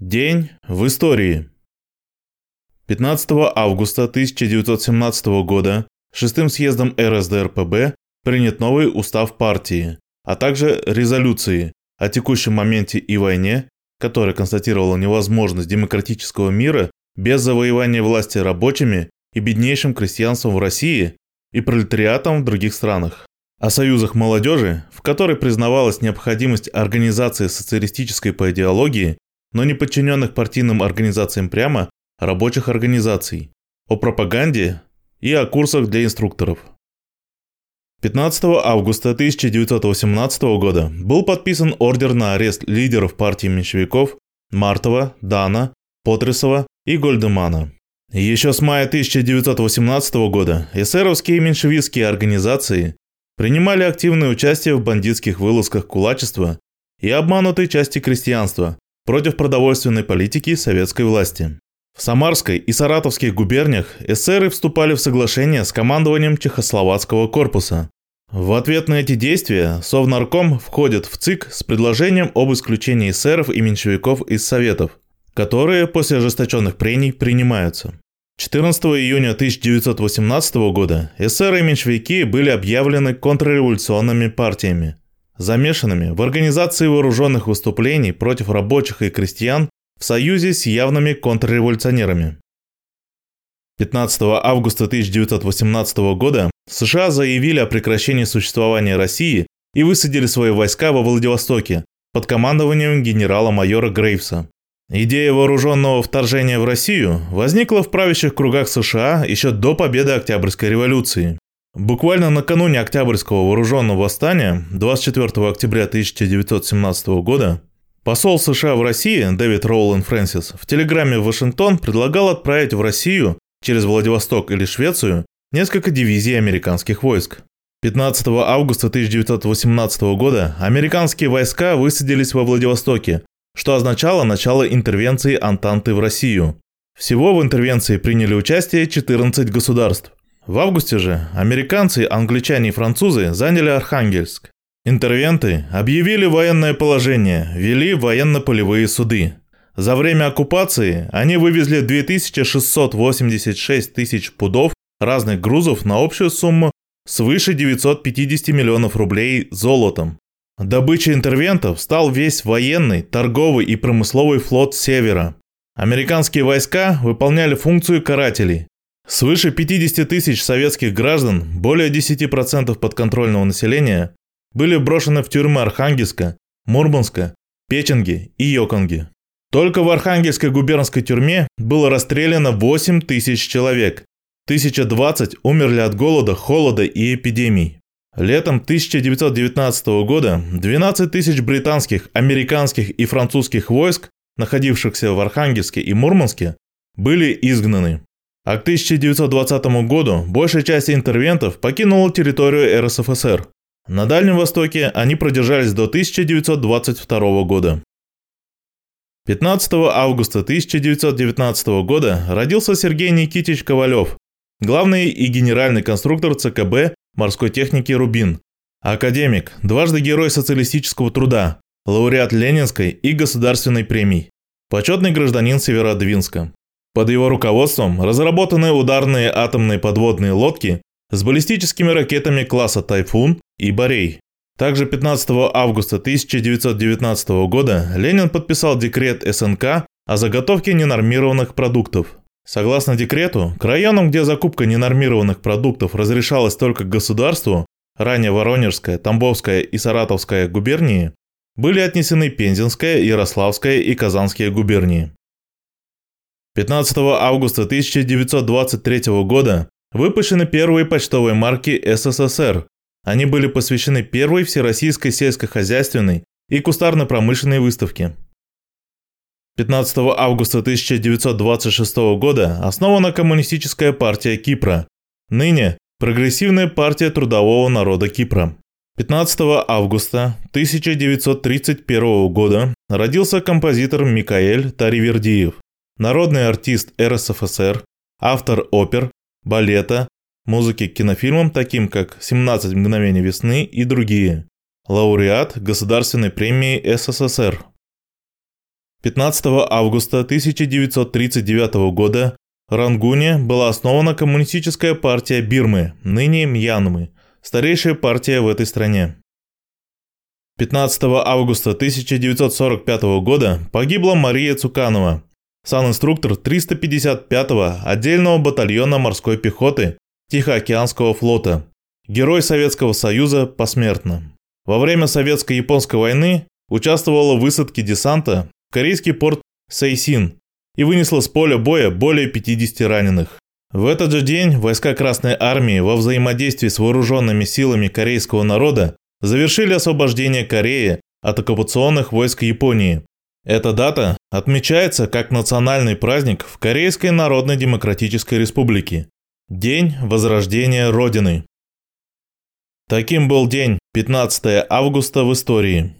День в истории. 15 августа 1917 года шестым съездом РСДРПб принят новый устав партии, а также резолюции о текущем моменте и войне, которая констатировала невозможность демократического мира без завоевания власти рабочими и беднейшим крестьянством в России и пролетариатом в других странах. О союзах молодежи, в которой признавалась необходимость организации социалистической по идеологии но не подчиненных партийным организациям прямо, рабочих организаций, о пропаганде и о курсах для инструкторов. 15 августа 1918 года был подписан ордер на арест лидеров партии меньшевиков Мартова, Дана, Потресова и Гольдемана. Еще с мая 1918 года эсеровские и меньшевистские организации принимали активное участие в бандитских вылазках кулачества и обманутой части крестьянства, против продовольственной политики советской власти. В Самарской и Саратовских губерниях эсеры вступали в соглашение с командованием Чехословацкого корпуса. В ответ на эти действия Совнарком входит в ЦИК с предложением об исключении эсеров и меньшевиков из Советов, которые после ожесточенных прений принимаются. 14 июня 1918 года эсеры и меньшевики были объявлены контрреволюционными партиями – замешанными в организации вооруженных выступлений против рабочих и крестьян в союзе с явными контрреволюционерами. 15 августа 1918 года США заявили о прекращении существования России и высадили свои войска во Владивостоке под командованием генерала-майора Грейвса. Идея вооруженного вторжения в Россию возникла в правящих кругах США еще до победы Октябрьской революции. Буквально накануне Октябрьского вооруженного восстания, 24 октября 1917 года, посол США в России Дэвид Роулен Фрэнсис в телеграмме в Вашингтон предлагал отправить в Россию через Владивосток или Швецию несколько дивизий американских войск. 15 августа 1918 года американские войска высадились во Владивостоке, что означало начало интервенции Антанты в Россию. Всего в интервенции приняли участие 14 государств. В августе же американцы, англичане и французы заняли Архангельск. Интервенты объявили военное положение, вели военно-полевые суды. За время оккупации они вывезли 2686 тысяч пудов разных грузов на общую сумму свыше 950 миллионов рублей золотом. Добычей интервентов стал весь военный, торговый и промысловый флот Севера. Американские войска выполняли функцию карателей, Свыше 50 тысяч советских граждан, более 10% подконтрольного населения, были брошены в тюрьмы Архангельска, Мурманска, Печенги и Йоконги. Только в Архангельской губернской тюрьме было расстреляно 8 тысяч человек. 1020 умерли от голода, холода и эпидемий. Летом 1919 года 12 тысяч британских, американских и французских войск, находившихся в Архангельске и Мурманске, были изгнаны. А к 1920 году большая часть интервентов покинула территорию РСФСР. На Дальнем Востоке они продержались до 1922 года. 15 августа 1919 года родился Сергей Никитич Ковалев, главный и генеральный конструктор ЦКБ морской техники «Рубин», академик, дважды герой социалистического труда, лауреат Ленинской и Государственной премий, почетный гражданин Северодвинска. Под его руководством разработаны ударные атомные подводные лодки с баллистическими ракетами класса «Тайфун» и «Борей». Также 15 августа 1919 года Ленин подписал декрет СНК о заготовке ненормированных продуктов. Согласно декрету, к районам, где закупка ненормированных продуктов разрешалась только государству, ранее Воронежская, Тамбовская и Саратовская губернии, были отнесены Пензенская, Ярославская и Казанские губернии. 15 августа 1923 года выпущены первые почтовые марки СССР. Они были посвящены первой всероссийской сельскохозяйственной и кустарно-промышленной выставке. 15 августа 1926 года основана Коммунистическая партия Кипра, ныне Прогрессивная партия трудового народа Кипра. 15 августа 1931 года родился композитор Микаэль Таривердиев народный артист РСФСР, автор опер, балета, музыки к кинофильмам, таким как «17 мгновений весны» и другие, лауреат Государственной премии СССР. 15 августа 1939 года в Рангуне была основана Коммунистическая партия Бирмы, ныне Мьянмы, старейшая партия в этой стране. 15 августа 1945 года погибла Мария Цуканова, санинструктор 355-го отдельного батальона морской пехоты Тихоокеанского флота, герой Советского Союза посмертно. Во время Советско-японской войны участвовала в высадке десанта в корейский порт Сейсин и вынесла с поля боя более 50 раненых. В этот же день войска Красной Армии во взаимодействии с вооруженными силами корейского народа завершили освобождение Кореи от оккупационных войск Японии. Эта дата отмечается как национальный праздник в Корейской Народно-Демократической Республике – День Возрождения Родины. Таким был день 15 августа в истории.